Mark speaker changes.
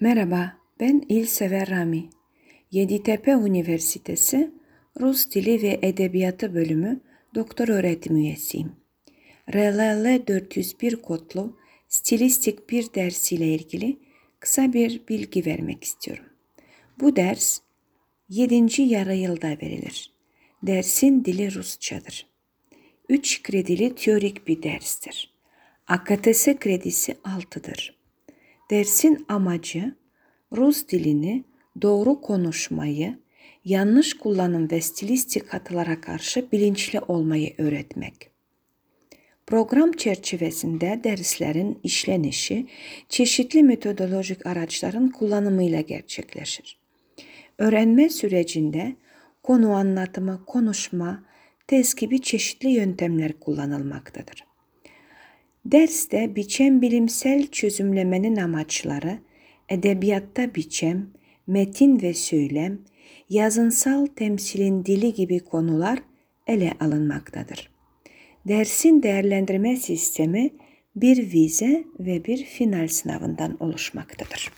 Speaker 1: Merhaba, ben İlsever Rami. Yeditepe Üniversitesi Rus Dili ve Edebiyatı Bölümü Doktor Öğretim Üyesiyim. RLL 401 kodlu stilistik bir dersiyle ilgili kısa bir bilgi vermek istiyorum. Bu ders 7. yarı yılda verilir. Dersin dili Rusçadır. 3 kredili teorik bir derstir. AKTS kredisi 6'dır. Dersin amacı Rus dilini doğru konuşmayı, yanlış kullanım ve stilistik hatalara karşı bilinçli olmayı öğretmek. Program çerçevesinde derslerin işlenişi çeşitli metodolojik araçların kullanımıyla gerçekleşir. Öğrenme sürecinde konu anlatımı, konuşma, test gibi çeşitli yöntemler kullanılmaktadır. Derste biçem bilimsel çözümlemenin amaçları, edebiyatta biçem, metin ve söylem, yazınsal temsilin dili gibi konular ele alınmaktadır. Dersin değerlendirme sistemi bir vize ve bir final sınavından oluşmaktadır.